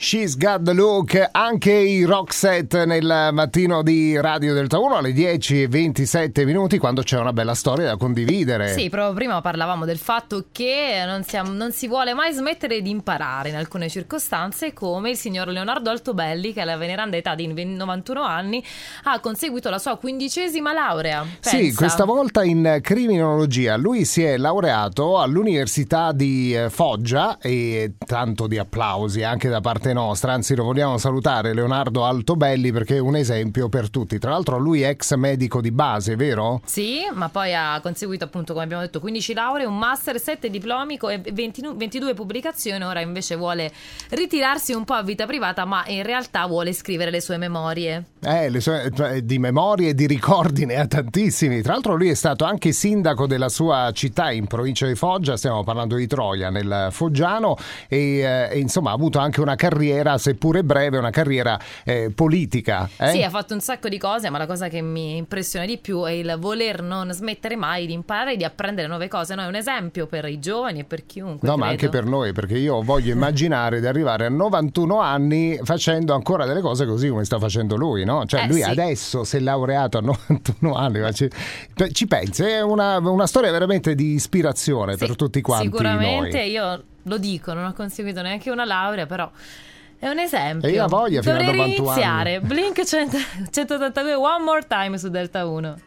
She's Got the Look, anche i rock set nel mattino di Radio Delta 1 alle 10 e 27 minuti quando c'è una bella storia da condividere. Sì, proprio prima parlavamo del fatto che non, siamo, non, si vuole mai smettere di imparare in alcune circostanze come il signor Leonardo Altobelli che alla veneranda età di 91 anni ha conseguito la sua quindicesima laurea. Pensa. Sì, questa volta in criminologia. Lui si è laureato all'Università di eh, Foggia e tanto di applausi anche da parte parte nostra, anzi lo vogliamo salutare Leonardo Altobelli perché è un esempio per tutti. Tra l'altro lui è ex medico di base, vero? Sì, ma poi ha conseguito appunto come abbiamo detto 15 lauree, un master, 7 diplomi e 20, 22 pubblicazioni, ora invece vuole ritirarsi un po' a vita privata ma in realtà vuole scrivere le sue memorie. Eh, le sue, cioè, di memorie e di ricordi ne ha tantissimi. Tra l'altro lui è stato anche sindaco della sua città in provincia di Foggia, stiamo parlando di Troia nel Foggiano e, eh, e insomma ha avuto anche una carriera carriera, seppure breve, una carriera eh, politica. Eh? Sì, ha fatto un sacco di cose, ma la cosa che mi impressiona di più è il voler non smettere mai di imparare e di apprendere nuove cose. No, è un esempio per i giovani e per chiunque. No, credo. ma anche per noi, perché io voglio immaginare di arrivare a 91 anni facendo ancora delle cose così come sta facendo lui, no? Cioè, Eh, lui sì. adesso si è laureato a 91 anni, ma ci, ci pensi, è una, una storia veramente di ispirazione Sì, per tutti quanti Sicuramente noi. io lo dico, non ho conseguito neanche una laurea, però è un esempio. E io la voglio fino a Dovrei 91 anni. iniziare. Blink 100 182 One More Time su Delta 1.